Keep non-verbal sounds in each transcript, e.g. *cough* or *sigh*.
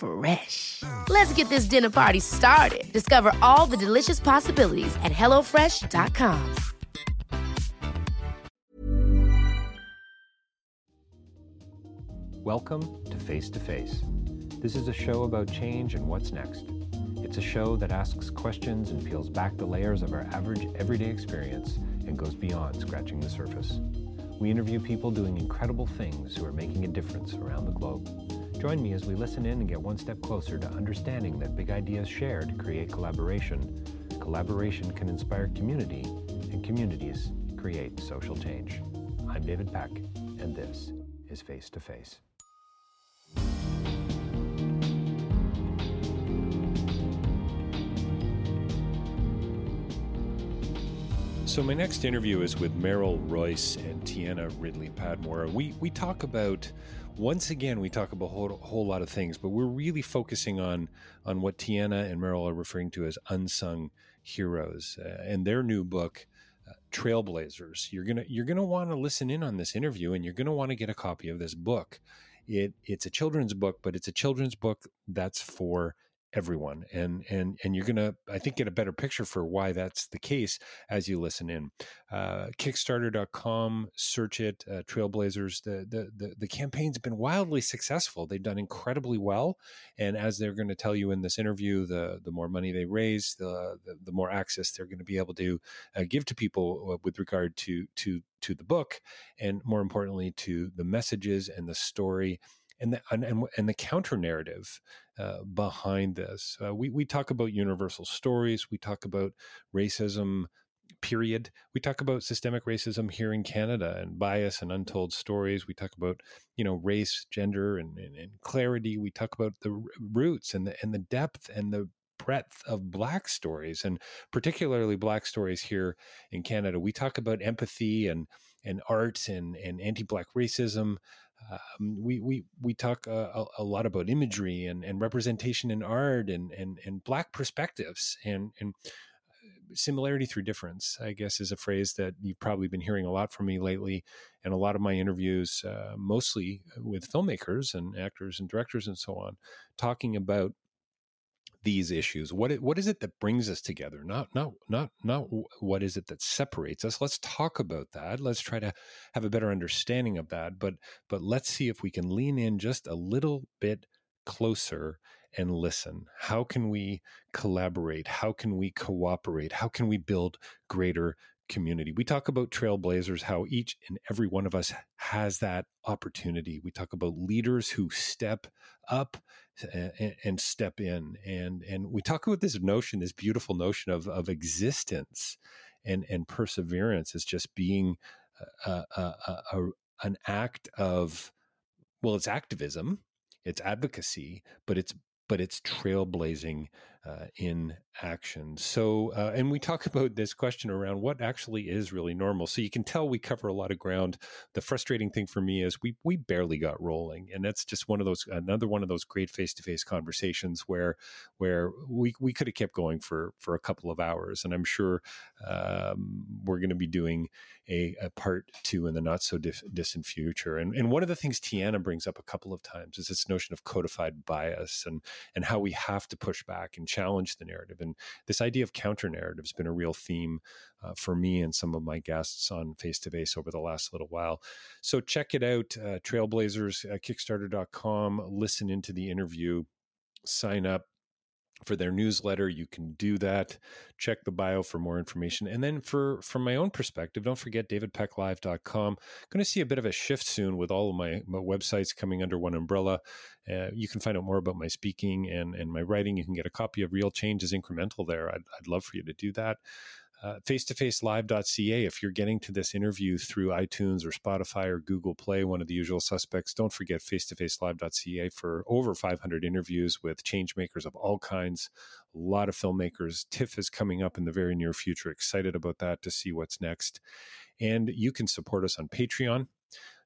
Fresh. Let's get this dinner party started. Discover all the delicious possibilities at hellofresh.com. Welcome to Face to Face. This is a show about change and what's next. It's a show that asks questions and peels back the layers of our average everyday experience and goes beyond scratching the surface. We interview people doing incredible things who are making a difference around the globe. Join me as we listen in and get one step closer to understanding that big ideas shared create collaboration. Collaboration can inspire community, and communities create social change. I'm David Peck, and this is Face to Face. So my next interview is with Meryl Royce and Tiana Ridley Padmore. We we talk about once again we talk about a whole, whole lot of things, but we're really focusing on on what Tiana and Meryl are referring to as unsung heroes uh, and their new book. Uh, Trailblazers. You're gonna you're gonna want to listen in on this interview, and you're gonna want to get a copy of this book. It it's a children's book, but it's a children's book that's for everyone and and and you're gonna i think get a better picture for why that's the case as you listen in. Uh, kickstarter.com search it uh, trailblazers the, the the the campaign's been wildly successful. They've done incredibly well and as they're going to tell you in this interview the the more money they raise the the, the more access they're going to be able to uh, give to people uh, with regard to to to the book and more importantly to the messages and the story and the and, and the counter narrative uh, behind this. Uh, we we talk about universal stories. We talk about racism. Period. We talk about systemic racism here in Canada and bias and untold stories. We talk about you know race, gender, and, and, and clarity. We talk about the roots and the and the depth and the breadth of black stories and particularly black stories here in Canada. We talk about empathy and and art and and anti-black racism. Um, we we we talk a, a, lot about imagery and, and representation in art and, and and black perspectives and and uh, similarity through difference. I guess is a phrase that you've probably been hearing a lot from me lately, and a lot of my interviews, uh, mostly with filmmakers and actors and directors and so on, talking about these issues what what is it that brings us together? Not not not not what is it that separates us? Let's talk about that. Let's try to have a better understanding of that but but let's see if we can lean in just a little bit closer and listen. How can we collaborate? How can we cooperate? How can we build greater community. We talk about trailblazers, how each and every one of us has that opportunity. We talk about leaders who step up Uh, and, and step in, and and we talk about this notion, this beautiful notion of of existence and and perseverance as just being a, a, a, an act of well, it's activism, it's advocacy, but it's but it's trailblazing uh, in action. So, uh, and we talk *laughs* about this question around what actually is really normal. So you can tell we cover a lot of ground. The frustrating thing for me is we we barely got rolling, and that's just one of those another one of those great face to face conversations where where we we could have kept going for for a couple of hours, and I'm sure um, we're going to be doing a, a, part two in the not so dif- distant future. And and one of the things Tiana brings up a couple of times is this notion of codified bias and and how we have to push back and challenge the narrative. And this idea of counter narrative has been a real theme uh, for me and some of my guests on Face to Face over the last little while. So check it out, uh, Trailblazers, uh, Kickstarter.com. Listen into the interview, sign up for their newsletter you can do that. Check the bio for more information. And then for from my own perspective don't forget davidpecklive.com going to see a bit of a shift soon with all of my, my websites coming under one umbrella. Uh, you can find out more about my speaking and and my writing. You can get a copy of real change is incremental there. I'd, I'd love for you to do that face to face live.ca. If you're getting to this interview through iTunes or Spotify or Google Play, one of the usual suspects, don't forget face to face live.ca for over 500 interviews with changemakers of all kinds. A lot of filmmakers. TIFF is coming up in the very near future. Excited about that to see what's next. And you can support us on Patreon.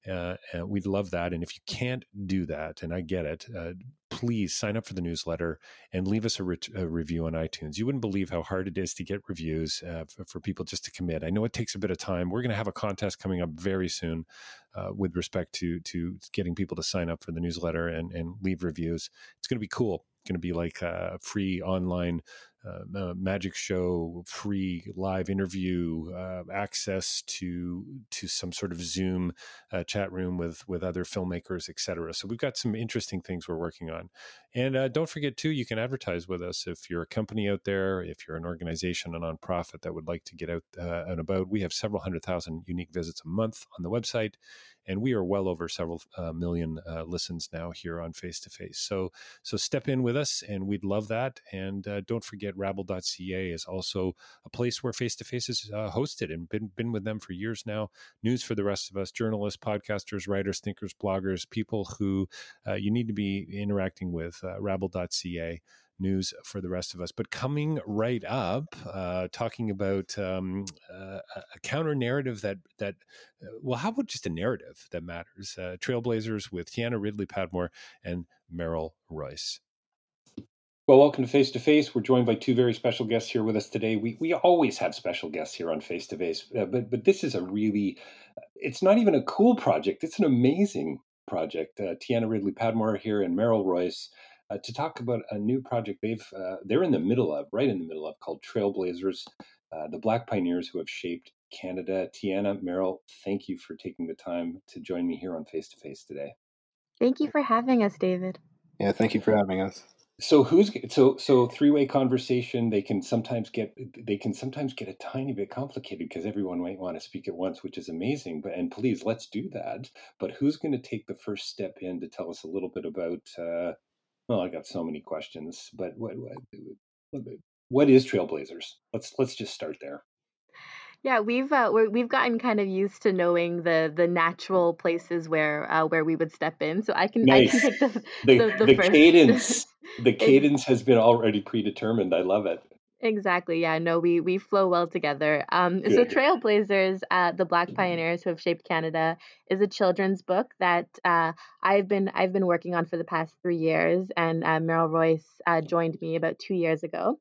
Uh, we'd love that. And if you can't do that, and I get it, uh, please sign up for the newsletter and leave us a, re- a, review on iTunes. You wouldn't believe how hard it is to get reviews uh, for, for, people just to commit. I know it takes a bit of time. We're going to have a contest coming up very soon uh, with respect to to getting people to sign up for the newsletter and, and leave reviews. It's going to be cool going to be like a free online uh, magic show, free live interview, uh, access to to some sort of Zoom uh, chat room with with other filmmakers, etc. So we've got some interesting things we're working on, and uh, don't forget too, you can advertise with us if you're a company out there, if you're an organization, a nonprofit that would like to get out uh, and about. We have several hundred thousand unique visits a month on the website and we are well over several uh, million uh, listens now here on Face to Face. So so step in with us, and we'd love that. And uh, don't forget, Rabble.ca is also a place where Face to Face is uh, hosted, and been been with them for years now. News for the rest of us: journalists, podcasters, writers, thinkers, bloggers, people who uh, you need to be interacting with. Uh, Rabble.ca news for the rest of us. But coming right up, uh, talking about um, uh, a counter narrative that that uh, well, how about just a narrative that matters? Uh, Trailblazers with Tiana Ridley Padmore and Merrill Royce. Well, welcome to Face to Face. We're joined by two very special guests here with us today. We we always have special guests here on Face to Face, uh, but but this is a really, it's not even a cool project. It's an amazing project. Uh, Tiana Ridley Padmore here and Meryl Royce uh, to talk about a new project they've uh, they're in the middle of, right in the middle of, called Trailblazers, uh, the Black pioneers who have shaped Canada. Tiana, Merrill, thank you for taking the time to join me here on Face to Face today. Thank you for having us, David. Yeah, thank you for having us. So who's so so three way conversation? They can sometimes get they can sometimes get a tiny bit complicated because everyone might want to speak at once, which is amazing. But and please let's do that. But who's going to take the first step in to tell us a little bit about uh, well, I got so many questions, but what what, what is Trailblazers? Let's let's just start there. Yeah, we've uh, we have gotten kind of used to knowing the the natural places where uh, where we would step in. So I can nice. I can take the the, the, the, the cadence. *laughs* the cadence has been already predetermined. I love it. Exactly. Yeah. No, we we flow well together. Um, so Trailblazers, uh, the Black pioneers who have shaped Canada, is a children's book that uh, I've been I've been working on for the past three years, and uh, Meryl Royce uh, joined me about two years ago.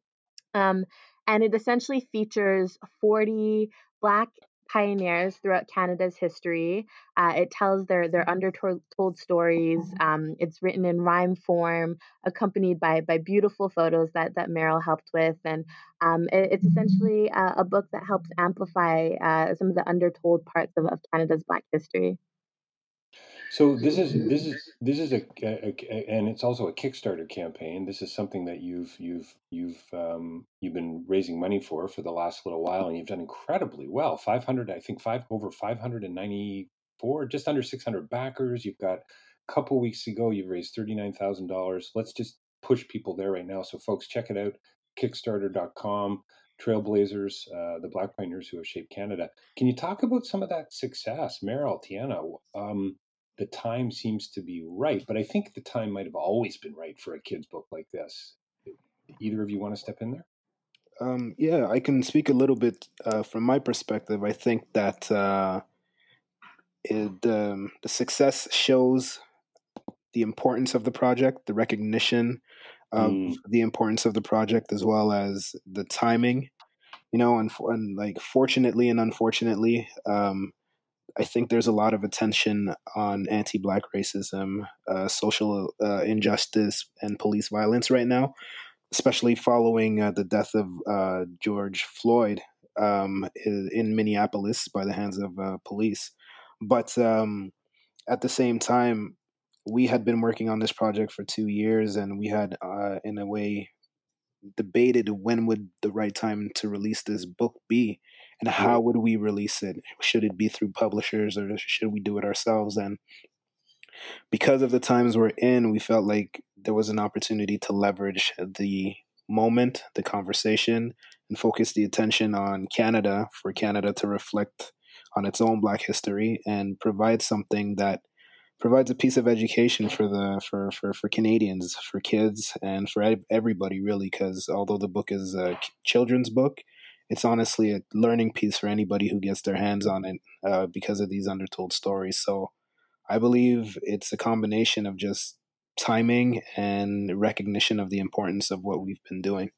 Um, and it essentially features 40 Black pioneers throughout Canada's history. Uh, it tells their their undertold stories. Um, it's written in rhyme form, accompanied by by beautiful photos that that Meryl helped with, and um, it, it's essentially a, a, book that helps amplify uh, some of the undertold parts of, of Canada's Black history. So this is this is this is a, a, a, and it's also a Kickstarter campaign. This is something that you've you've you've um, you've been raising money for for the last little while, and you've done incredibly well. Five hundred, I think, five over five hundred and ninety four, just under six hundred backers. You've got a couple weeks ago, you've raised thirty nine thousand dollars. Let's just push people there right now. So folks, check it out, Kickstarter.com. Trailblazers, uh, the Black Pioneers who have shaped Canada. Can you talk about some of that success, Meryl, Tiana? Um, the time seems to be right. But I think the time might have always been right for a kid's book like this. Either of you want to step in there? Um, yeah, I can speak a little bit uh, from my perspective. I think that uh, it, um, the success shows the importance of the project, the recognition of mm. the importance of the project, as well as the timing. You know, and, and like fortunately and unfortunately, um, I think there's a lot of attention on anti-black racism, uh, social uh, injustice, and police violence right now, especially following uh, the death of uh, George Floyd um, in Minneapolis by the hands of uh, police. But um, at the same time, we had been working on this project for two years, and we had, uh, in a way, debated when would the right time to release this book be and how would we release it should it be through publishers or should we do it ourselves and because of the times we're in we felt like there was an opportunity to leverage the moment the conversation and focus the attention on canada for canada to reflect on its own black history and provide something that provides a piece of education for the for for, for Canadians, for kids, and for everybody really. Because although the book is a children's book, it's honestly a learning piece for anybody who gets their hands on it uh, because of these undertold stories. So I believe it's a combination of just timing and recognition of the importance of what we've been doing.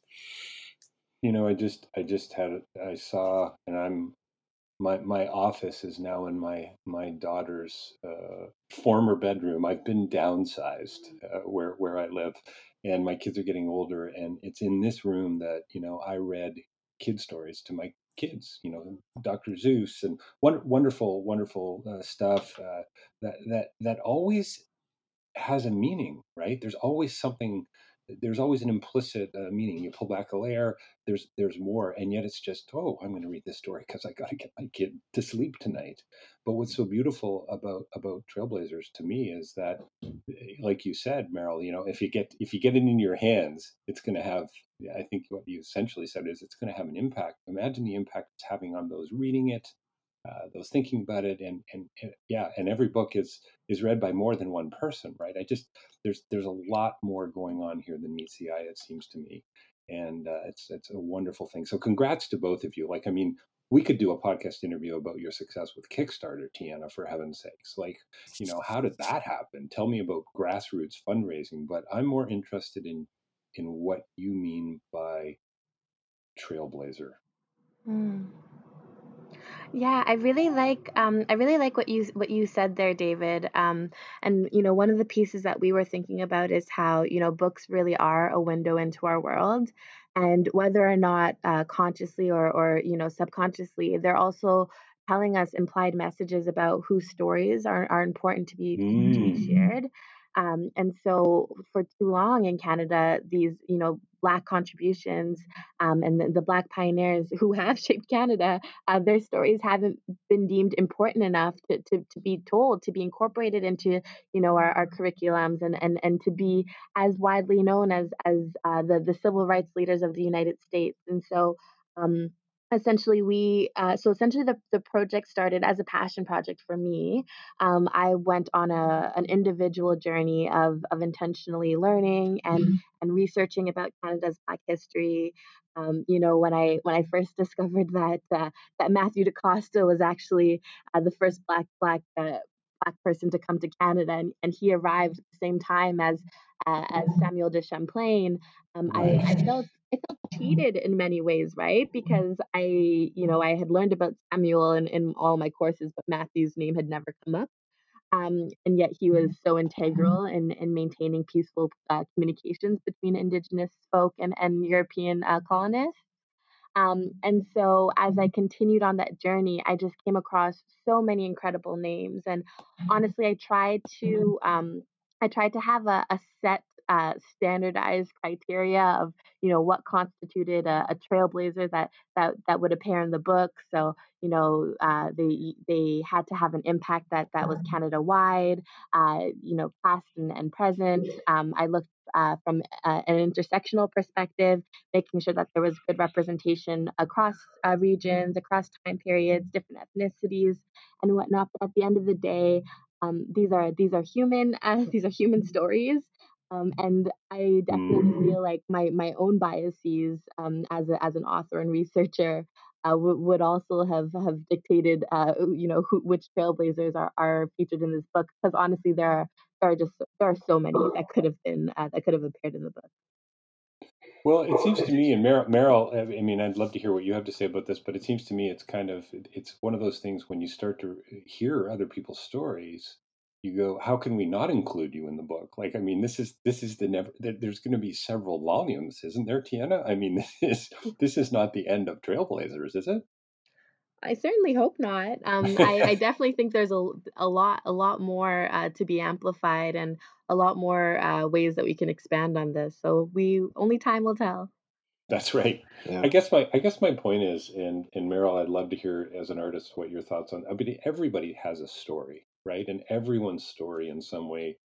You know, I just I just had I saw, and I'm my my office is now in my my daughter's uh, former bedroom. I've been downsized uh, where where I live, and my kids are getting older, and it's in this room that you know I read kid stories to my kids. You know, Dr. Seuss and wonderful wonderful uh, stuff uh, that that that always has a meaning, right? There's always something there's always an implicit uh, meaning. You pull back a layer, there's there's more, and yet it's just oh, I'm going to read this story because I got to get my kid to sleep tonight. But what's so beautiful about about Trailblazers to me is that, like you said, Meryl, you know, if you get if you get it in your hands, it's going to have. I think what you essentially said is it's going to have an impact. Imagine the impact it's having on those reading it, uh, those thinking about it and, and, and yeah and every book is is read by more than one person right? I just there's there's a lot more going on here than meets the eye it seems to me and uh, it's it's a wonderful thing. So congrats to both of you. Like i mean we could do a podcast interview about your success with kickstarter tiana for heaven's sakes. Like you know how did that happen? Tell me about grassroots fundraising but i'm more interested in in what you mean by trailblazer. Mm. Yeah, I really like um, I really like what you what you said there, David. Um, and you know, one of the pieces that we were thinking about is how you know books really are a window into our world, and whether or not uh, consciously or or you know subconsciously, they're also telling us implied messages about whose stories are are important to be to be mm. shared. Um, and so for too long in Canada, these, you know, Black contributions um, and the, the, Black pioneers who *laughs* have shaped Canada, uh, their stories haven't been deemed important enough to, to, to, be told, to be incorporated into, you know, our, our curriculums and, and, and to be as widely known as, as uh, the, the civil rights leaders of the United States. And so, um, essentially we uh, so essentially the, the project started as a passion project for me um, i went on a an individual journey of of intentionally learning and mm-hmm. and researching about canada's black history um, you know when i when i first discovered that uh, that matthew dacosta was actually uh, the first black black uh, black person to come to canada and, and he arrived at the same time as uh, as samuel de champlain um, I, I felt I felt cheated in many ways, right? Because I, you know, I had learned about Samuel in, in all my courses, but Matthew's name had never come up. Um, and yet he was so integral in, in maintaining peaceful uh, communications between indigenous folk and, and European uh, colonists. Um, and so as I continued on that journey, I just came across so many incredible names. And honestly, I tried to um, I tried to have a, a set uh, standardized criteria of you know what constituted a, a, trailblazer that that that would appear in the book. So you know uh, they they had to have an impact that that was Canada wide, uh, you know past and, and present. Um, I looked uh, from uh, an intersectional perspective, making sure that there was good representation across uh, regions, across time periods, different ethnicities, and whatnot. But at the end of the day, um, these are these are human *laughs* uh, these are human stories um, and I definitely mm. feel like my my own biases um, as a, as an author and researcher uh, w- would also have have dictated uh, you know who, which trailblazers are, are featured in this book because honestly there are there are just there are so many that could have been uh, that could have appeared in the book. Well, it seems to me, and Meryl, Meryl, I mean, I'd love to hear what you have to say about this, but it seems to me it's kind of it's one of those things when you start to hear other people's stories you go how can we not include you in the book like i mean this is this is the never there's going to be several volumes isn't there tiana i mean *laughs* this is this is not the end of trailblazers is it I certainly hope not. Um, I, I, *laughs* definitely think there's a, a lot a lot more uh, to be amplified and a lot more uh, ways that we can expand on this. So we only time will tell. That's right. Yeah. I guess my I guess my point is, and and Meryl, I'd love to hear as an artist what your thoughts on. I mean, everybody has a story, right? And everyone's story in some way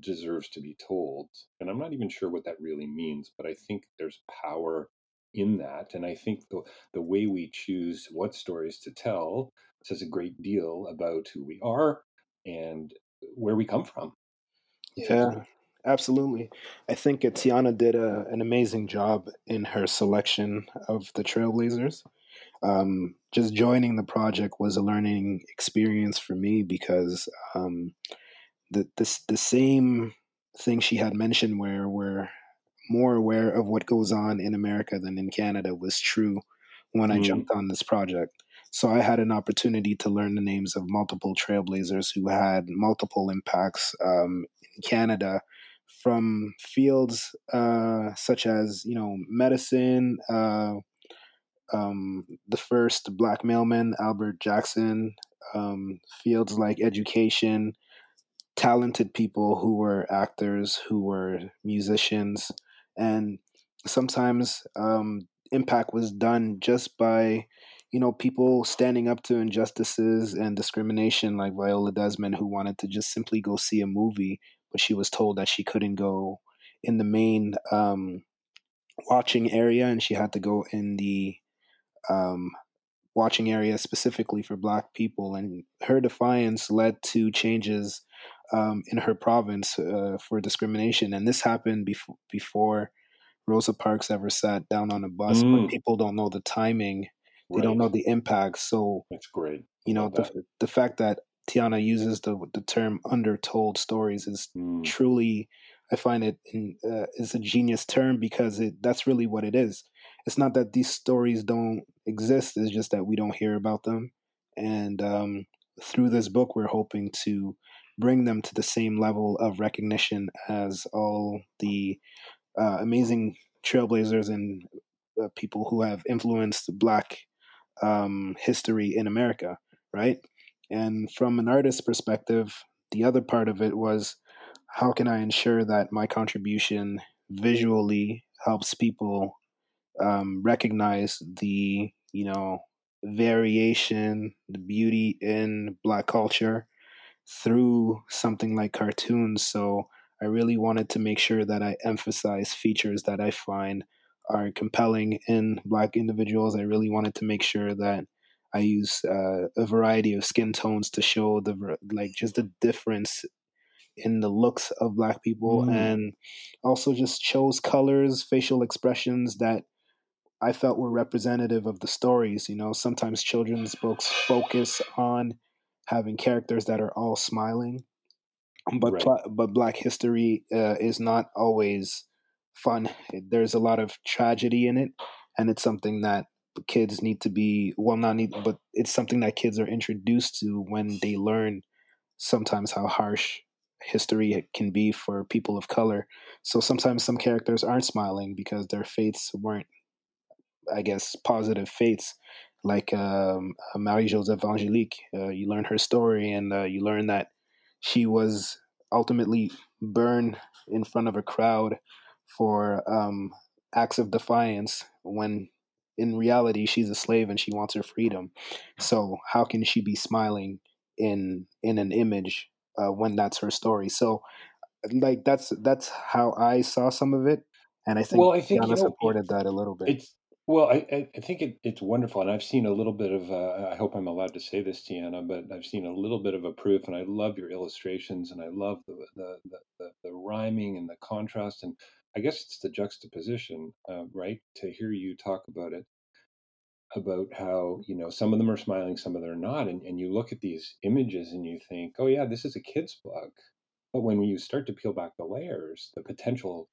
deserves to be told. And I'm not even sure what that really means, but I think there's power in that. And I think the the way we choose what stories to tell says a great deal about who we are and where we come from. Yeah, absolutely. I think Tiana did a, an amazing job in her selection of the Trailblazers. Um, just joining the project was a learning experience for me because um, the this the same thing she had mentioned where we're more aware of what goes on in America than in Canada was true when I mm. jumped on this project. So I had an opportunity to learn the names of multiple trailblazers who had multiple impacts um, in Canada from fields uh, such as you know medicine, uh, um, the first black mailman Albert Jackson, um, fields like education, talented people who were actors, who were musicians, and sometimes um, impact was done just by you know people standing up to injustices and discrimination like viola desmond who wanted to just simply go see a movie but she was told that she couldn't go in the main um, watching area and she had to go in the um, watching area specifically for black people and her defiance led to changes um, in her province uh, for discrimination, and this happened before before Rosa Parks ever sat down on a bus. Mm. But people don't know the timing; they right. don't know the impact. So that's great. You know the the fact that Tiana uses the the term "undertold stories" is mm. truly, I find it in, uh, is a genius term because it that's really what it is. It's not that these stories don't exist; it's just that we don't hear about them. And um, through this book, we're hoping to bring them to the same level of recognition as all the uh, amazing trailblazers and uh, people who have influenced Black um, history in America, right? And from an artist's perspective, the other part of it was how can I ensure that my contribution visually helps people um, recognize the you know variation, the beauty in Black culture, through something like cartoons. So I really wanted to make sure that I emphasize features that I find are compelling in Black individuals. I really wanted to make sure that I use uh, a variety of skin tones to show the like just the difference in the looks of Black people, mm. and also just chose colors, facial expressions that I felt were representative of the stories. You know, sometimes children's books focus on having characters that are all smiling. But right. pl- but Black history uh, is not always fun. There's a lot of tragedy in it, and it's something that kids need to be well not need, but it's something that kids are introduced to when they learn sometimes how harsh history can be for people of color. So sometimes some characters aren't smiling because their fates weren't, I guess, positive fates like um, Marie Joseph Angelique. Uh, you learn her story, and uh, you learn that she was ultimately burned in front of a crowd for um, acts of defiance when in reality she's a slave and she wants her freedom. So how can she be smiling in in an image uh, when that's her story? So like that's that's how I saw some of it, and I think well, I think Tiana you know, supported that a little bit. It's well, I, I think it, it's wonderful, and I've seen a little bit of. Uh, I hope I'm allowed to say this, Tiana, but I've seen a little bit of a proof, and I love your illustrations, and I love the the the, the, the rhyming and the contrast, and I guess it's the juxtaposition, uh, right? To hear you talk about it, about how you know some of them are smiling, some of them are not, and and you look at these images and you think, oh yeah, this is a kid's book, but when you start to peel back the layers, the potential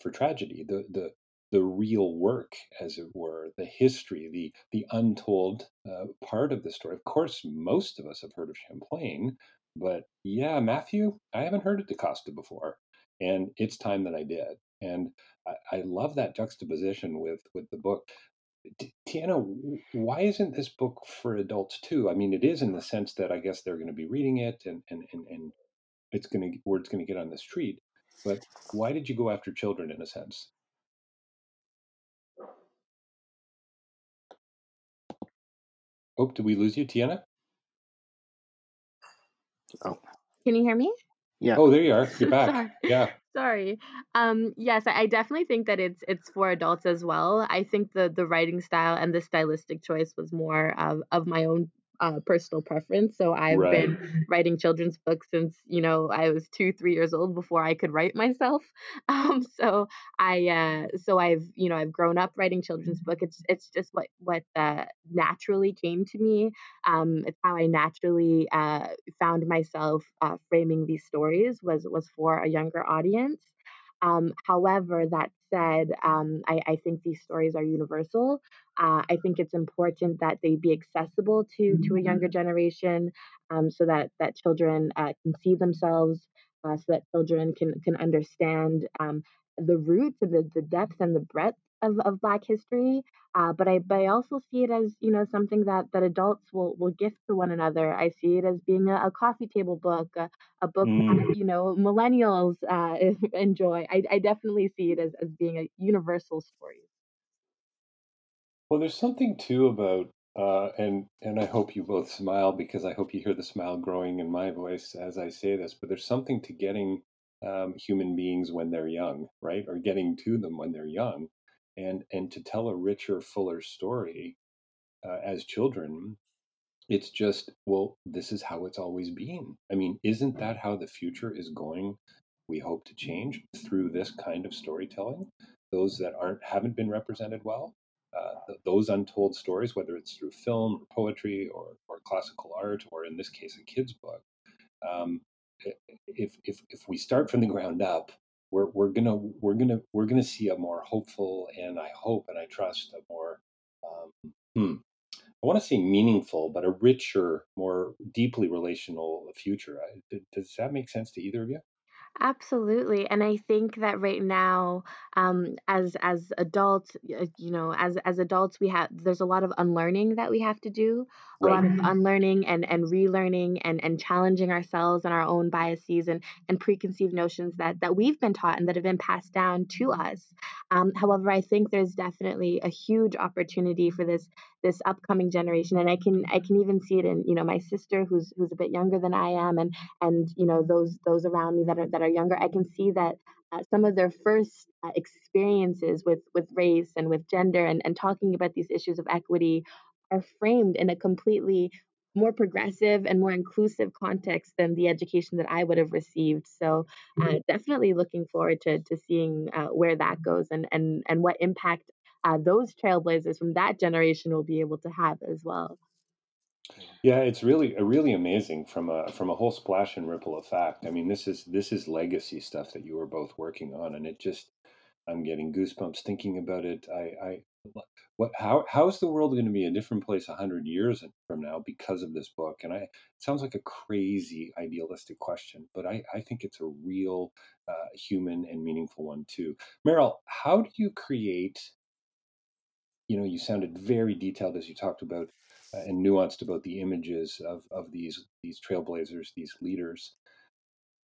for tragedy, the the the real work, as it were, the history, the the untold uh, part of the story. Of course, most of us have heard of Champlain, but yeah, Matthew, I haven't heard of DaCosta before, and it's time that I did. And I, I love that juxtaposition with with the book. Tiana, why isn't this book for adults too? I mean, it is in the sense that I guess they're going to be reading it, and and and, and it's going to where it's going to get on the street. But why did you go after children in a sense? Oh, did we lose you, Tiana? Oh, Can you hear me? yeah. Oh, there you are. You're *laughs* back. Sorry. Yeah. Sorry. Um, yes, I I definitely think that it's it's for adults as well. I think the the writing style and the stylistic choice was more of of my own uh, personal preference. So I've Right. been writing children's books since, you know, I was two, three years old before I could write myself. *laughs* Um, so I uh, so I've you know I've grown up writing children's book. It's it's just what what uh, naturally came to me. Um, it's how I naturally uh, found myself uh, framing these stories was was for a younger audience. Um, however, that said, um, I, I think these stories are universal. Uh, I think it's important that they be accessible to to a younger generation, um, so that that children uh, can see themselves, uh, so that children can can understand um, the roots and the, the depth and the breadth of, of Black history. Uh, but I but I also see it as you know something that that adults will will gift to one another. I see it as being a, a coffee table book, a, a book Mm. that you know millennials uh, *laughs* enjoy. I, I definitely see it as, as being a universal story. Well, there's something too about, uh, and and I hope you both smile because I hope you hear the smile growing in my voice as I say this. But there's something to getting um, human beings when they're young, right, or getting to them when they're young, and and to tell a richer, fuller story uh, as children. It's just, well, this is how it's always been. I mean, isn't that how the future is going? We hope to change through this kind of storytelling. Those that aren't haven't been represented well, uh, th- those untold stories, whether it's through film, or poetry, or or classical art, or in this case, a kid's book. Um, if if if we start from the ground up, we're we're gonna we're gonna we're gonna see a more hopeful and I hope and I trust a more um, hmm, I want to say meaningful, but a richer, more deeply relational future. I, does that make sense to either of you? Absolutely, and I think that right now, um, as as adults, you know, as as adults, we have there's a lot of unlearning that we have to do, a lot of unlearning and and relearning and and challenging ourselves and our own biases and and preconceived notions that that we've been taught and that have been passed down to us. Um, however, I think there's definitely a huge opportunity for this this upcoming generation, and I can I can even see it in you know my sister who's who's a bit younger than I am, and and you know those those around me that are that are younger i can see that uh, some of their first uh, experiences with with race and with gender and, and talking about these issues of equity are framed in a completely more progressive and more inclusive context than the education that I would have received. So, uh, definitely looking forward to to seeing uh, where that goes and and and what impact uh, those trailblazers from that generation will be able to have as well. Yeah, it's really uh, really amazing from a from a whole splash and ripple effect. I mean, this is this is legacy stuff that you were both working on, and it just I'm getting goosebumps thinking about it. I, I what how how is the world going to be a different place hundred years from now because of this book? And I it sounds like a crazy idealistic question, but I I think it's a real uh, human and meaningful one too. Meryl, how do you create? You know, you sounded very detailed as you talked about uh, and nuanced about the images of of these these trailblazers, these leaders.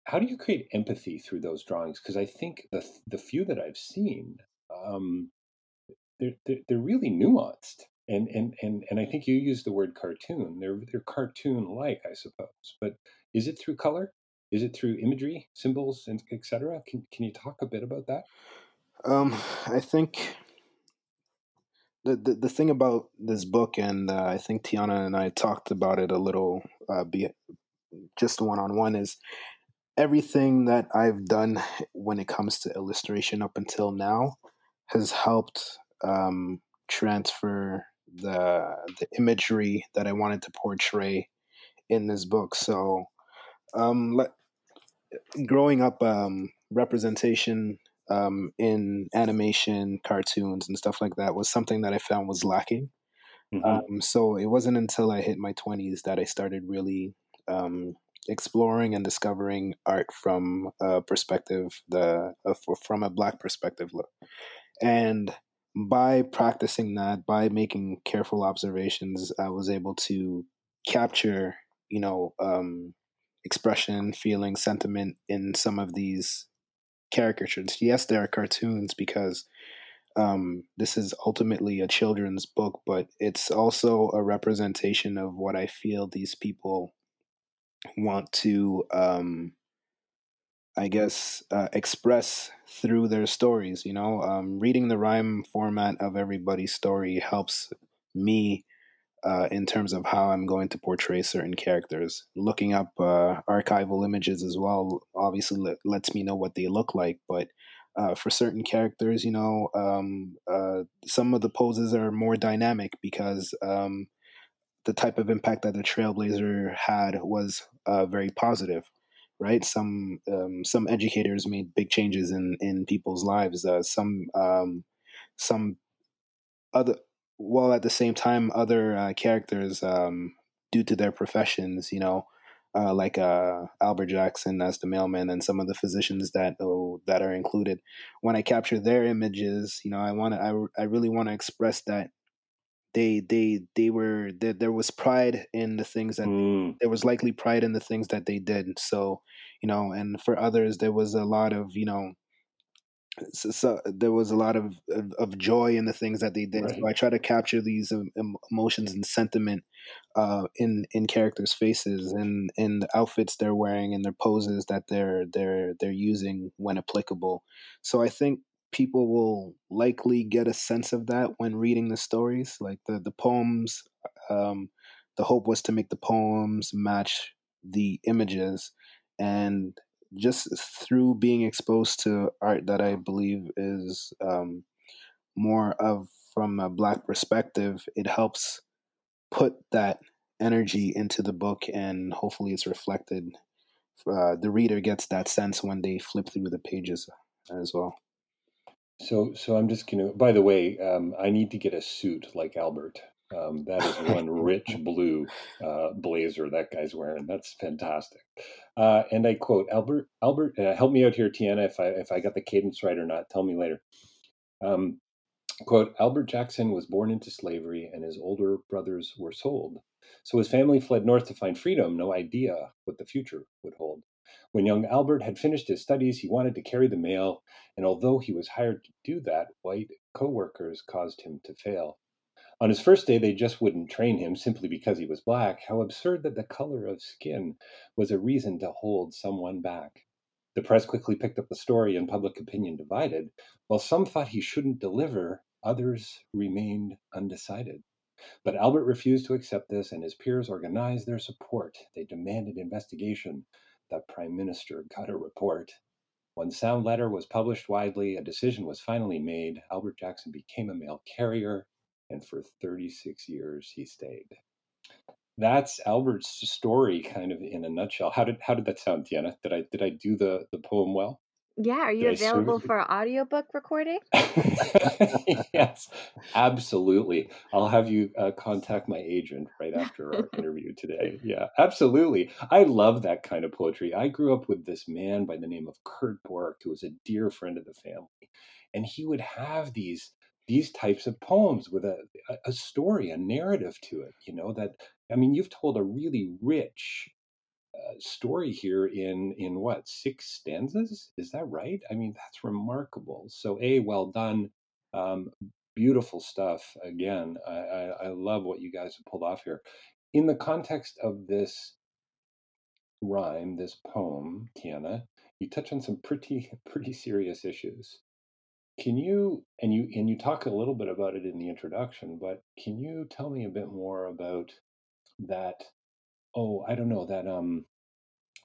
How do you create empathy through those drawings? Because I think the the few that I've seen, um, they're, they're they're really nuanced, and and and and I think you used the word cartoon. They're they're cartoon like, I suppose. But is it through color? Is it through imagery, symbols, and etc.? Can can you talk a bit about that? Um, I think the, the the thing about this book, and uh, I think Tiana and I talked about it a little, uh, be just one on one, is everything that I've done when it comes to illustration up until now has helped um, transfer the the imagery that I wanted to portray in this book. So, um, let, growing up, um, representation um, in animation, cartoons, and stuff like that was something that I found was lacking. Mhm. Um, so it wasn't until I hit my twenties that I started really um, exploring and discovering art from a perspective, the uh, from a black perspective, look. and by practicing that, by making careful observations, I was able to capture, you know, um, expression, feeling, sentiment in some of these caricatures. Yes, there are cartoons because um, this is ultimately a children's book, but it's also a representation of what I feel these people want to, um, I guess, uh, express through their stories. You know, um, reading the rhyme format of everybody's story helps me uh, in terms of how I'm going to portray certain characters. Looking up uh, archival images as well obviously let, lets me know what they look like, but uh, for certain characters, you know, um, uh, some of the poses are more dynamic because um, the type of impact that the Trailblazer had was uh, very positive, right? Some um, some educators made big changes in in people's lives. Uh, some um, some other, while at the same time, other uh, characters, um, due to their professions, you know, uh, like uh, Albert Jackson as the mailman and some of the physicians that oh, that are included. When I capture their images, you know, I want to, I, I really want to express that they they they were that there was pride in the things that mm. there was likely pride in the things that they did. So you know, and for others there was a lot of you know so, so, there was a lot of, of, of joy in the things that they did. Right. So I try to capture these emotions and sentiment uh, in in characters' faces and in the outfits they're wearing and their poses that they're they're they're using when applicable. So I think people will likely get a sense of that when reading the stories, like the the poems. Um, the hope was to make the poems match the images and just through being exposed to art that I believe is um, more of from a black perspective, it helps put that energy into the book, and hopefully, it's reflected. Uh, the reader gets that sense when they flip through the pages as well. So, so I'm just gonna. By the way, um, I need to get a suit like Albert. Um, that is *laughs* one rich blue uh, blazer that guy's wearing. That's fantastic. Uh, and I quote Albert. Albert, uh, help me out here, Tiana. If I if I got the cadence right or not, tell me later. Um, quote Albert Jackson was born into slavery, and his older brothers were sold. So his family fled north to find freedom, no idea what the future would hold. When young Albert had finished his studies, he wanted to carry the mail, and although he was hired to do that, white co workers caused him to fail. On his first day, they just wouldn't train him simply because he was black. How absurd that the color of skin was a reason to hold someone back. The press quickly picked up the story and public opinion divided. While some thought he shouldn't deliver, others remained undecided. But Albert refused to accept this, and his peers organized their support. They demanded investigation. The prime minister got a report. When Sound Letter was published widely, a decision was finally made. Albert Jackson became a mail carrier and for 36 years he stayed. That's Albert's story, kind of in a nutshell. How did how did that sound, Tiana? Did I did I do the the poem well? Yeah, are you available for audiobook recording? *laughs* yes, absolutely. I'll have you uh, contact my agent right *laughs* after our interview today. Yeah, absolutely. I love that kind of poetry. I grew up with this man by the name of Kurt Bork, who was a dear friend of the family, and he would have these these types of poems with a, a story, a narrative to it. You know that I mean, you've told a really rich story here in in what six stanzas? Is that right? I mean, that's remarkable. So, a well done, um, beautiful stuff. Again, I, I, I love what you guys have pulled off here. In the context of this rhyme, this poem, Tiana, you touch on some pretty *laughs* pretty serious issues. Can you and you and you talk a little bit about it in the introduction, but can you tell me a bit more about that? Oh, I don't know that um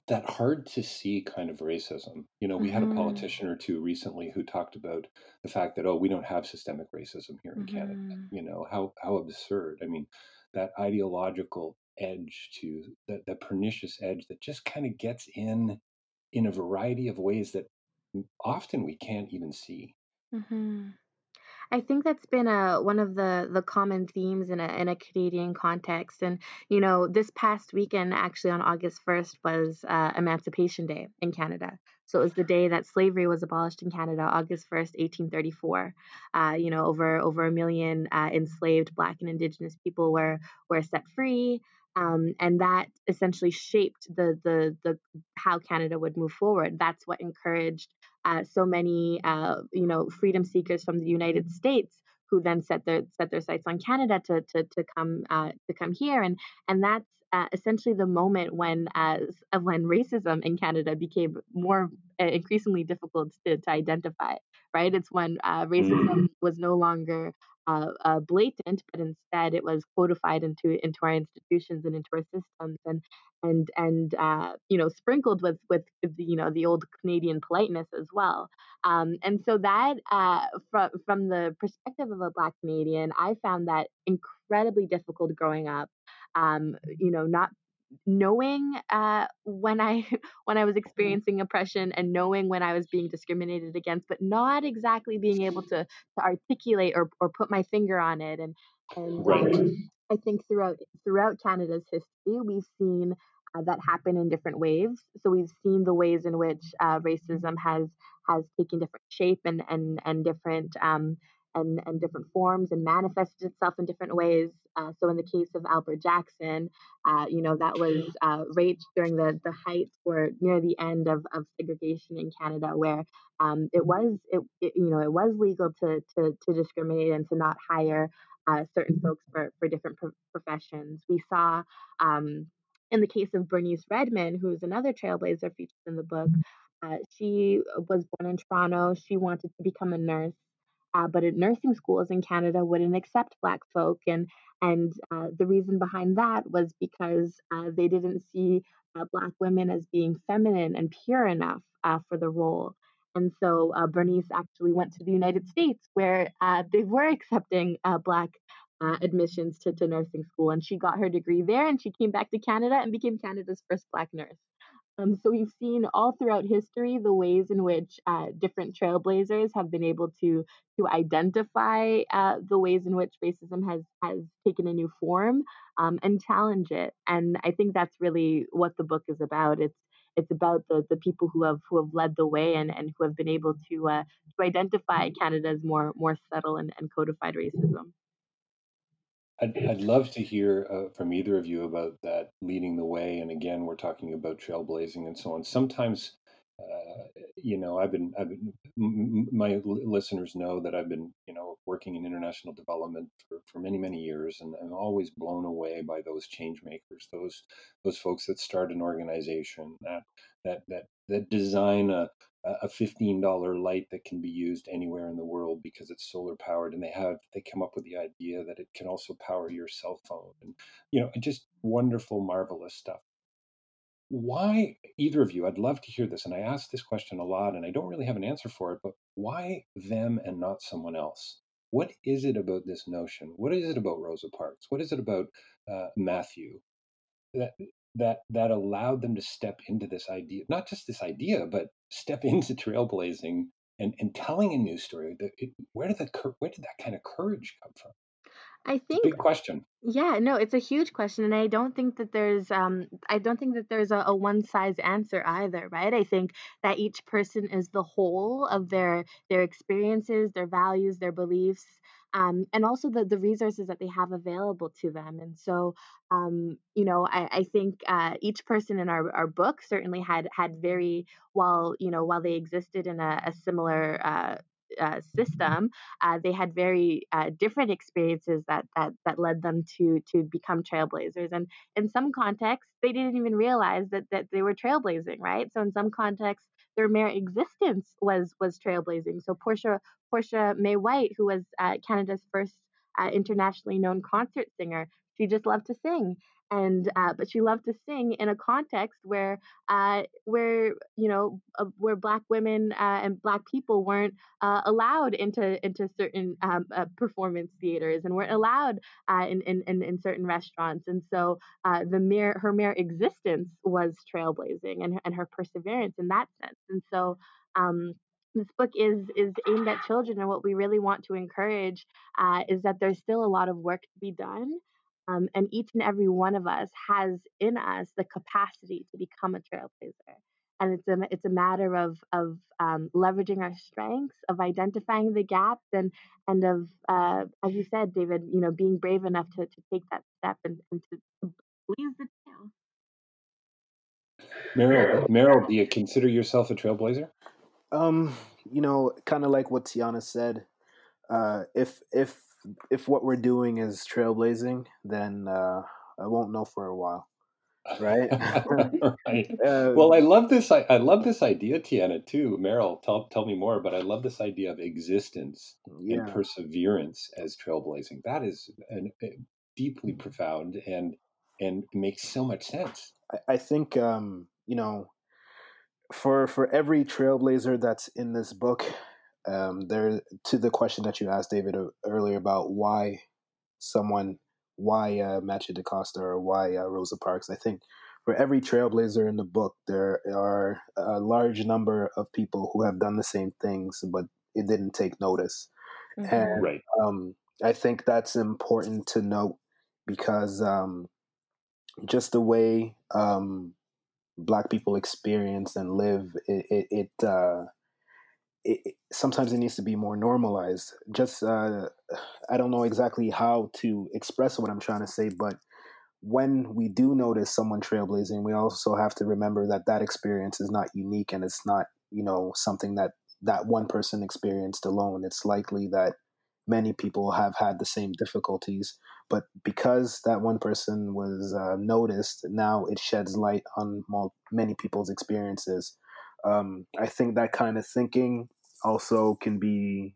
that hard to see kind of racism. You know, we had a Mm-hmm. politician or two recently who talked about the fact that oh, we don't have systemic racism here in Canada. Mm-hmm. You know, how how absurd. I mean, that ideological edge to that the pernicious edge that just kind of gets in in a variety of ways that often we can't even see. I think that's been a one of the the common themes in a in a Canadian context. And you know, this past weekend, actually on August first, was uh, Emancipation Day in Canada. So it was the day that slavery was abolished in Canada, August first, eighteen thirty four. Uh, you know, over over a million uh, enslaved Black and Indigenous people were were set free. Um, and that essentially shaped the, the the how Canada would move forward. That's what encouraged uh, so many, uh, you know, freedom seekers from the United States who then set their set their sights on Canada to to to come uh, to come here, and and that's uh, essentially the moment when as uh, when racism in Canada became more uh, increasingly difficult to, to identify. Right, it's when uh, racism mm-hmm. was no longer uh, uh, blatant, but instead it was codified into into our institutions and into our systems, and and and uh, you know sprinkled with with the, you know the old Canadian politeness as well. Um, and so that uh, from from the perspective of a Black Canadian, I found that incredibly difficult growing up. Um, you know, not knowing uh, when I *laughs* when I was mm-hmm. experiencing oppression and knowing when I was being discriminated against, but not exactly being able to to articulate or, or put my finger on it. And and right. um, I think throughout throughout Canada's history, we've seen uh, that happen in different waves. So we've seen the ways in which uh, racism has has taken different shape and and and different um, and, and different forms and manifested itself in different ways. Uh, so in the case of Albert Jackson, uh, you know, that was *laughs* uh, during the, the height or near the end of, of segregation in Canada, where um, it was, it, it, you know, it was legal to, to, to discriminate and to not hire uh, certain folks for, for different pro- professions. We saw um, in the case of Bernice Redmon, who is another trailblazer featured in the book, uh, she was born in Toronto. She wanted to become a nurse uh, but at nursing schools in Canada wouldn't accept Black folk, and and uh, the reason behind that was because uh, they didn't see uh, Black women as being feminine and pure enough uh, for the role. And so uh, Bernice actually went to the United States, where they were accepting Black admissions to, to nursing school, and she got her degree there, and she came back to Canada and became Canada's first Black nurse. Um, so we've seen all throughout history the ways in which uh, different trailblazers have been able to to identify uh, the ways in which racism has has taken a new form um, and challenge it. And I think that's really what the book is about. It's it's about the the people who have who have led the way and, and who have been able to uh, to identify Canada's more more subtle and, and codified racism. I'd, I'd love to hear uh, from either of you about that leading the way. And again, we're talking about trailblazing and so on. Sometimes, uh, you know, I've been, I've been, m- my listeners know that I've been, you know, working in international development for, for many, many years, and I'm always blown away by those change makers, those, those folks that start an organization that, that, that, that design a, a $15 light that can be used anywhere in the world because it's solar powered and they have they come up with the idea that it can also power your cell phone and you know just wonderful marvelous stuff. Why either of you i'd love to hear this and i ask this question a lot and i don't really have an answer for it but why them and not someone else? What is it about this notion? What is it about rosa parks? What is it about uh, matthew that that that allowed them to step into this idea not just this idea but step *laughs* into trailblazing and, and telling a new story that it, where did the where did that kind of courage come from I think big question. Yeah, no, it's a huge question, and I don't think that there's um I don't think that there's a, a one size answer either, right? I think that each person is the whole of their their experiences, their values, their beliefs, um, and also the the resources that they have available to them. And so, um, you know, I, I think uh, each person in our, our book certainly had had very while you know while they existed in a, a similar uh, uh, system, uh, they had very uh, different experiences that that that led them to to become trailblazers. And in some contexts, they didn't even realize that that they were trailblazing, right? So in some contexts, their mere existence was was trailblazing. So Portia Portia May White, who was uh, Canada's first uh, internationally known concert singer, she just loved to sing and uh, but she loved to sing in a context where uh, where you know uh, where black women uh, and black people weren't uh, allowed into into certain um, uh, performance theaters and weren't allowed in, in, in in certain restaurants. And so the mere her mere existence was trailblazing and and her perseverance in that sense. And so um, this book is is aimed at children and what we really want to encourage is that there's still a lot of work to be done um, and each and every one of us has in us the capacity to become a trailblazer. And it's a it's a matter of of um, leveraging our strengths, of identifying the gaps, and and of uh, as you said, David, you know, being brave enough to, to take that step and, and to, to blaze the trail. Meryl, Meryl, do you consider yourself a trailblazer? Um, you know, kind of like what Tiana said. Uh, if if if what we're doing is trailblazing, then uh, I won't know for a while right? *laughs* right. *laughs* Uh, well, I love this. I, I, love this idea, Tiana, too. Meryl, tell tell me more. But I love this idea of existence yeah. and perseverance as trailblazing. That is an, a deeply profound and and makes so much sense. I, I think um, you know, for for every trailblazer that's in this book, um, there to the question that you asked David uh, earlier about why someone why uh, Matthew DaCosta or why uh, Rosa Parks. I think for every trailblazer in the book, there are a large number of people who have done the same things, but it didn't take notice. Mm-hmm. And right. um, I think that's important to note because um, just the way um, Black people experience and live, it, it, it uh, it, sometimes it needs to be more normalized. Just uh, I don't know exactly how to express what I'm trying to say, but when we do notice someone trailblazing, we also have to remember that that experience is not unique and it's not you know something that that one person experienced alone. It's likely that many people have had the same difficulties, but because that one person was uh, noticed, now it sheds light on many people's experiences. Um, I think that kind of thinking also can be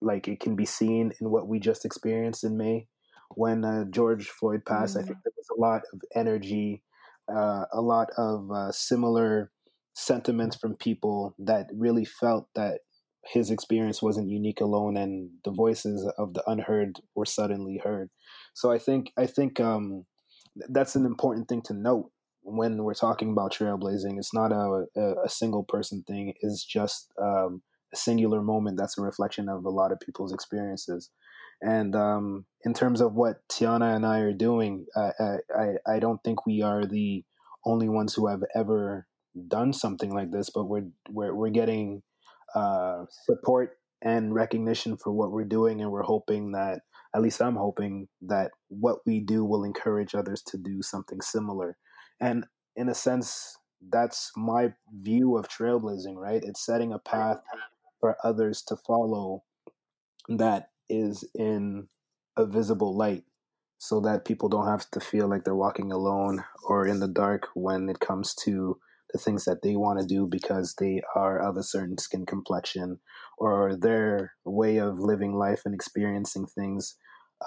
like it can be seen in what we just experienced in May when uh, George Floyd passed. Mm. I think there was a lot of energy, uh, a lot of uh, similar sentiments from people that really felt that his experience wasn't unique alone, and the voices of the unheard were suddenly heard. So I think I think um, that's an important thing to note when we're talking about trailblazing. It's not a, a, a single person thing. It's just um, singular moment that's a reflection of a lot of people's experiences. And um, in terms of what Tiana and I are doing, I, I, I don't think we are the only ones who have ever done something like this, but we're we're, we're getting uh, support and recognition for what we're doing, and we're hoping that at least I'm hoping that what we do will encourage others to do something similar. And in a sense, that's my view of trailblazing, right? It's setting a path for others to follow that is in a visible light so that people don't have to feel like they're walking alone or in the dark when it comes to the things that they want to do because they are of a certain skin complexion or their way of living life and experiencing things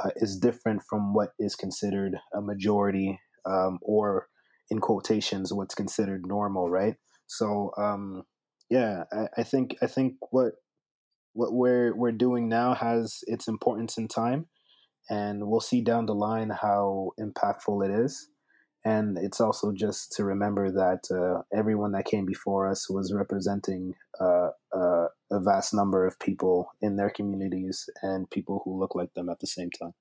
uh, is different from what is considered a majority um, or in quotations what's considered normal right? So um, yeah, I, I think I think what what we're we're doing now has its importance in time, and we'll see down the line how impactful it is. And it's also just to remember that uh, everyone that came before us was representing uh, uh, a vast number of people in their communities and people who look like them at the same time.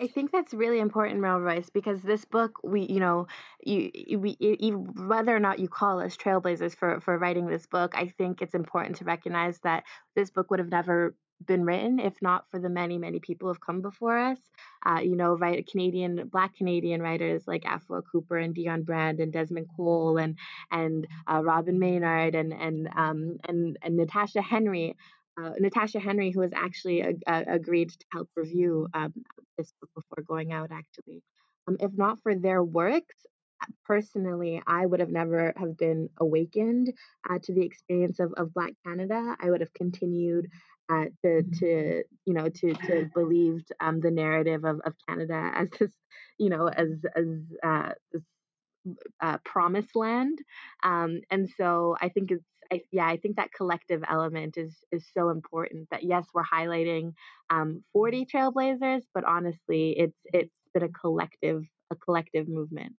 I think that's really important, Mel Royce, because this book, we, you know, you, we, you, whether or not you call us trailblazers for for writing this book, I think it's important to recognize that this book would have never been written if not for the many many people who have come before us. Uh, you know right canadian black canadian writers like afua cooper and dionne brand and desmond cole and and uh, robyn maynard and and um, and and natasha henry uh, Natasha Henry, who has actually agreed to help review um, this book before going out, actually. Um, if not for their works, uh, personally, I would have never have been awakened uh, to the experience of, of Black Canada. I would have continued uh, to, to, you know, to, to *laughs* believed um, the narrative of, of Canada as this, you know, as, as uh, this uh, promised land. Um, and so I think it's, I, yeah, I think that collective element is is so important. That yes, we're highlighting um, 40 trailblazers, but honestly, it's it's been a collective a collective movement.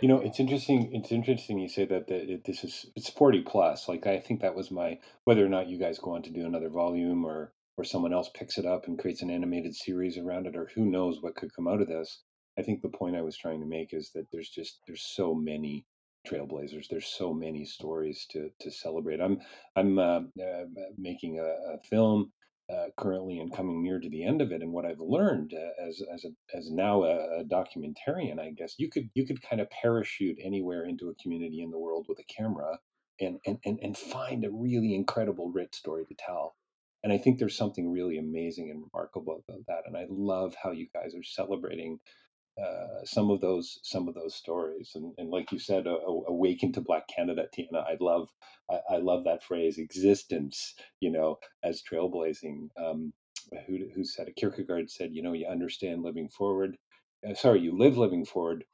You know, it's interesting. It's interesting you say that, that it, this is it's 40 plus. Like I think that was my whether or not you guys go on to do another volume or or someone else picks it up and creates an animated series around it, or who knows what could come out of this. I think the point I was trying to make is that there's just there's so many trailblazers. There's so many stories to to celebrate. I'm I'm uh, uh, making a, a film uh, currently and coming near to the end of it. And what I've learned uh, as as a, as now a, a, documentarian, I guess you could you could kind of parachute anywhere into a community in the world with a camera and, and, and, and find a really incredible, rich story to tell. And I think there's something really amazing and remarkable about that. And I love how you guys are celebrating uh, some of those some of those stories. And, and like you said, uh, awaken to Black Canada, Tina. I love I, I, love that phrase, existence. You know, as trailblazing. Um, who who said it? Kierkegaard said, you know, you understand living forward. Uh, sorry, you live living forward.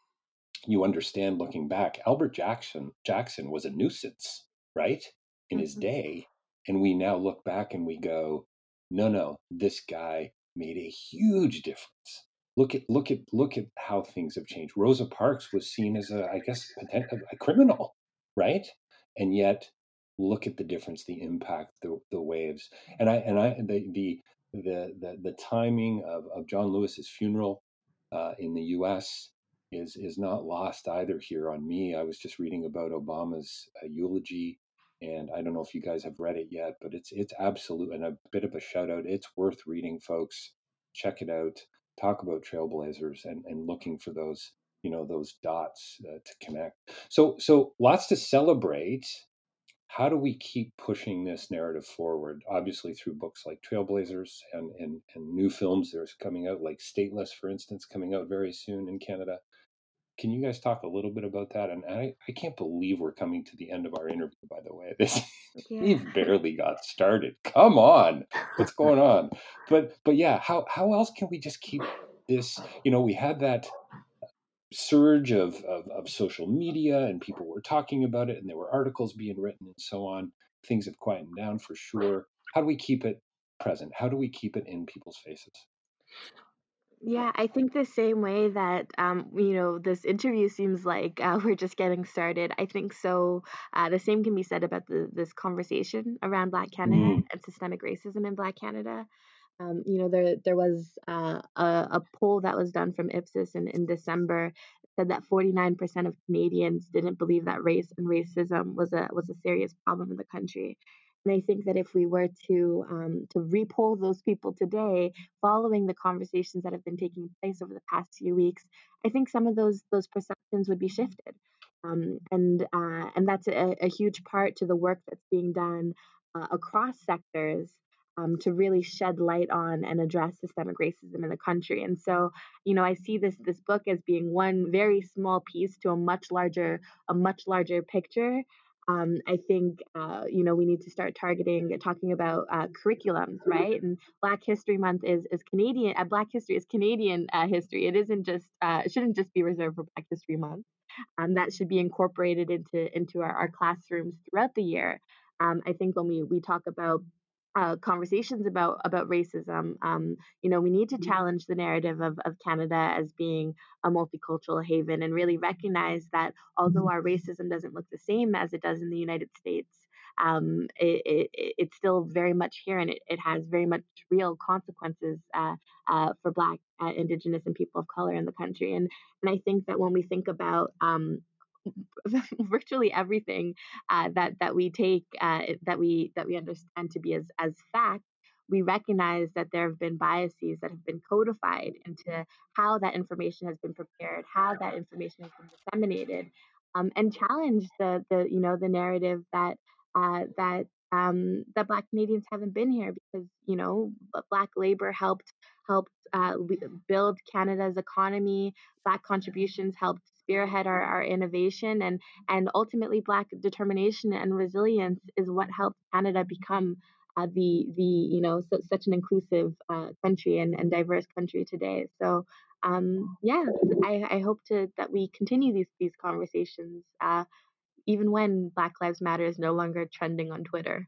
You understand looking back. Albert Jackson Jackson was a nuisance, right, in mm-hmm. his day, and we now look back and we go, no, no, this guy made a huge difference look at look at look at how things have changed. Rosa Parks was seen as a, I guess, a criminal, right? And yet, look at the difference, the impact, the the waves, and I and I the the the the, the timing of, of John Lewis's funeral uh, in the U.S. is is not lost either here on me. I was just reading about Obama's uh, eulogy and I don't know if you guys have read it yet, but it's it's absolute and a bit of a shout out. It's worth reading, folks. Check it out talk about trailblazers and, and looking for those you know those dots uh, to connect. So so lots to celebrate. How do we keep pushing this narrative forward? Obviously through books like trailblazers and and, and new films there's coming out like stateless for instance coming out very soon in canada can you guys talk a little bit about that? And I, I can't believe we're coming to the end of our interview, by the way. *laughs* This yeah. we've barely got started. Come on. What's going *laughs* on? But but yeah, how how else can we just keep this? You know, we had that surge of, of, of social media and people were talking about it and there were articles being written and so on. Things have quietened down for sure. How do we keep it present? How do we keep it in people's faces? Yeah, I think the same way that um, you know this interview seems like uh, *laughs* we're just getting started. I think so. Uh, the same can be said about the, this conversation around Black Canada mm. and systemic racism in Black Canada. Um, you know, there there was uh, a, a poll that was done from Ipsos in, in December said that 49% of Canadians didn't believe that race and racism was a was a serious problem in the country. And I think that if we were to um, to repoll those people today, following the conversations that have been taking place over the past few weeks, I think some of those those perceptions would be shifted, um, and uh, and that's a, a, huge part to the work that's being done uh, across sectors um, to really shed light on and address systemic racism in the country. And so, you know, I see this this book as being one very small piece to a much larger a much larger picture um, I think uh, you know we need to start targeting talking about uh, curriculums, right? And Black History Month is is Canadian. Uh, Black History is Canadian uh, history. It isn't just uh, it shouldn't just be reserved for Black History Month. Um, that should be incorporated into into our, our classrooms throughout the year. Um, I think when we we talk about uh, conversations about about racism. Um, you know, we need to mm-hmm. challenge the narrative of, of Canada as being a multicultural haven and really recognize that although mm-hmm. our racism doesn't look the same as it does in the United States, um, it, it, it's still very much here and it, it has very much real consequences uh, uh, for Black, uh, Indigenous, and people of color in the country. And and I think that when we think about um, *laughs* virtually everything uh, that that we take uh, that we that we understand to be as as fact we recognize that there have been biases that have been codified into how that information has been prepared how that information has been disseminated um, and challenge the the you know the narrative that uh, that um, that Black Canadians haven't been here because you know Black labor helped helped uh, build Canada's economy. Black contributions helped spearhead our, our innovation, and and ultimately Black determination and resilience is what helped Canada become uh, the the you know such an inclusive uh, country and, and diverse country today. So um, yeah, I, I hope to that we continue these these conversations uh, even when Black Lives Matter is no longer trending on Twitter.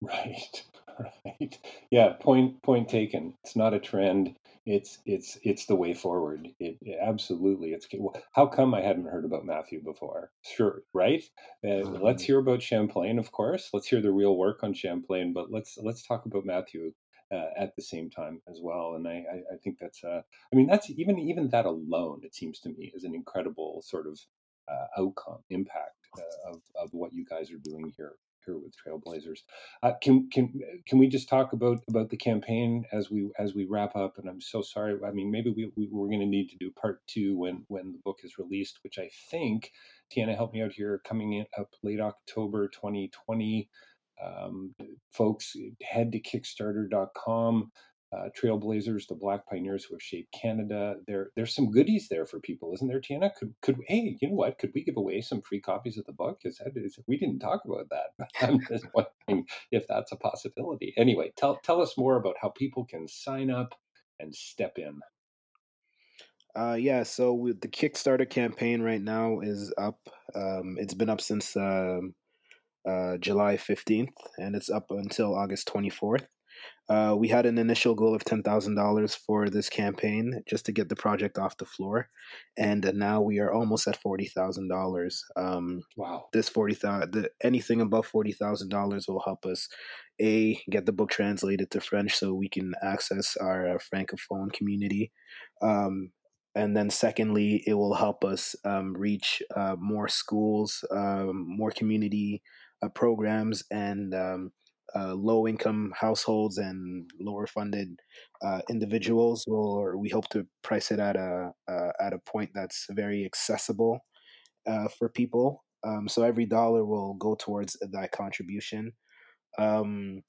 Right, *laughs* right. Yeah, point point taken. It's not a trend. It's it's it's the way forward. It, it absolutely. It's how come I hadn't heard about Matthew before? Sure, right. Uh, let's hear about Champlain, of course. Let's hear the real work on Champlain, but let's let's talk about Matthew uh, at the same time as well. And I, I, I think that's, uh, I mean, that's even even that alone, it seems to me, is an incredible sort of uh, outcome impact uh, of of what you guys are doing here here with Trailblazers. Uh, can can can we just talk about about the campaign as we as we wrap up? And I'm so sorry. I mean, maybe we, we we're going to need to do part two when when the book is released, which I think Tiana helped me out here coming in up late October 2020. Um, folks, head to Kickstarter.com uh, Trailblazers, the Black Pioneers who have shaped Canada. There, there's some goodies there for people, isn't there, Tiana? Could, could hey, you know what? Could we give away some free copies of the book? Is that is, we didn't talk about that. I'm just wondering if that's a possibility. Anyway, tell tell us more about how people can sign up and step in. Uh, yeah, so the Kickstarter campaign right now is up. Um, it's been up since uh, uh, July 15th, and it's up until August 24th. Uh, we had an initial goal of ten thousand dollars for this campaign just to get the project off the floor, and now we are almost at $40,000. um, dollars. Wow! This forty thousand, anything above forty thousand dollars will help us a get the book translated to French so we can access our uh, francophone community. Um, and then secondly, it will help us um, reach uh, more schools, um, more community uh, programs, and um, uh, low income households and lower funded uh, individuals or we hope to price it at a uh, at a point that's very accessible uh, for people. Um, so every dollar will go towards that contribution. Um,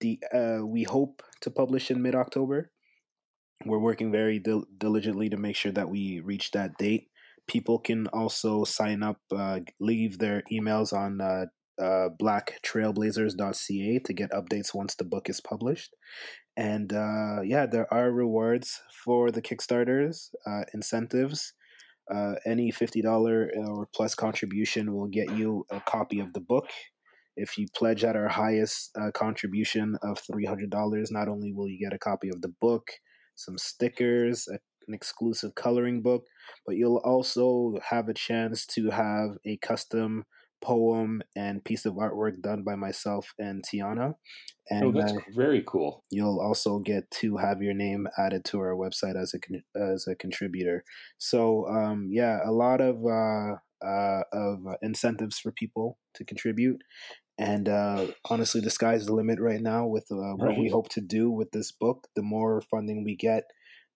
the uh, we hope to publish in mid October we're working very dil- diligently to make sure that we reach that date. People can also sign up uh, leave their emails on uh, blacktrailblazers.ca to get updates once the book is published. And uh, yeah, there are rewards for the Kickstarters, uh, incentives. Uh, any $50 or plus contribution will get you a copy of the book. If you pledge at our highest uh, contribution of $300, not only will you get a copy of the book, some stickers, a, an exclusive coloring book, but you'll also have a chance to have a custom poem and piece of artwork done by myself and Tiana. And oh, that's uh, very cool. You'll also get to have your name added to our website as a as a contributor. So um, yeah, a lot of uh, uh, of incentives for people to contribute. And uh, honestly, the sky's the limit right now with uh, what right. we hope to do with this book. The more funding we get,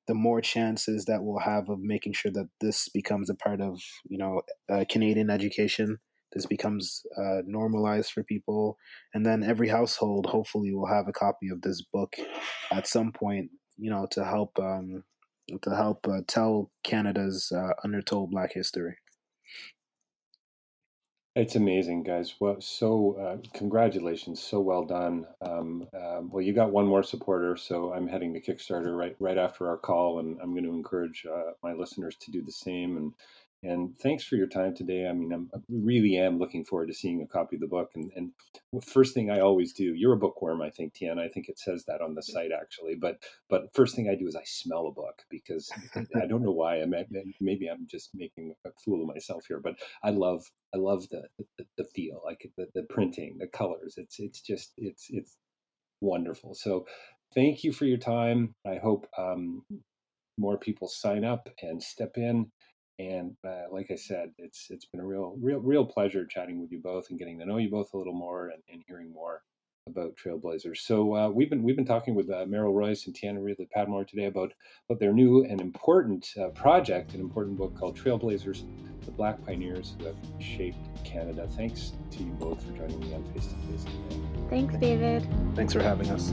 the more chances that we'll have of making sure that this becomes a part of you know uh, Canadian education this becomes uh, normalized for people and then every household hopefully will have a copy of this book at some point you know to help um, to help uh, tell canada's uh, undertold black history it's amazing, guys. Well, so uh, congratulations, so well done. Um, uh, well, you got one more supporter, so I'm heading to Kickstarter right right after our call, and I'm going to encourage uh, my listeners to do the same. And and thanks for your time today. I mean, I'm, I really am looking forward to seeing a copy of the book. And, and first thing I always do, you're a bookworm, I think, Tian. I think it says that on the site actually. But but first thing I do is I smell a book because I don't know why. I maybe I'm just making a fool of myself here, but I love I love the the, the feel, like the, the printing, the colors. It's it's just it's it's wonderful. So thank you for your time. I hope um, more people sign up and step in and uh, like I said, it's it's been a real real real pleasure chatting with you both and getting to know you both a little more and, and hearing more about Trailblazers. So uh, we've been we've been talking with uh, Merrill Royce and Tiana Ridley Padmore today about about their new and important uh, project, an important book called Trailblazers: The Black Pioneers Who Have Shaped Canada. Thanks to you both for joining me on Face to Face today. Thanks, David. Thanks for having us.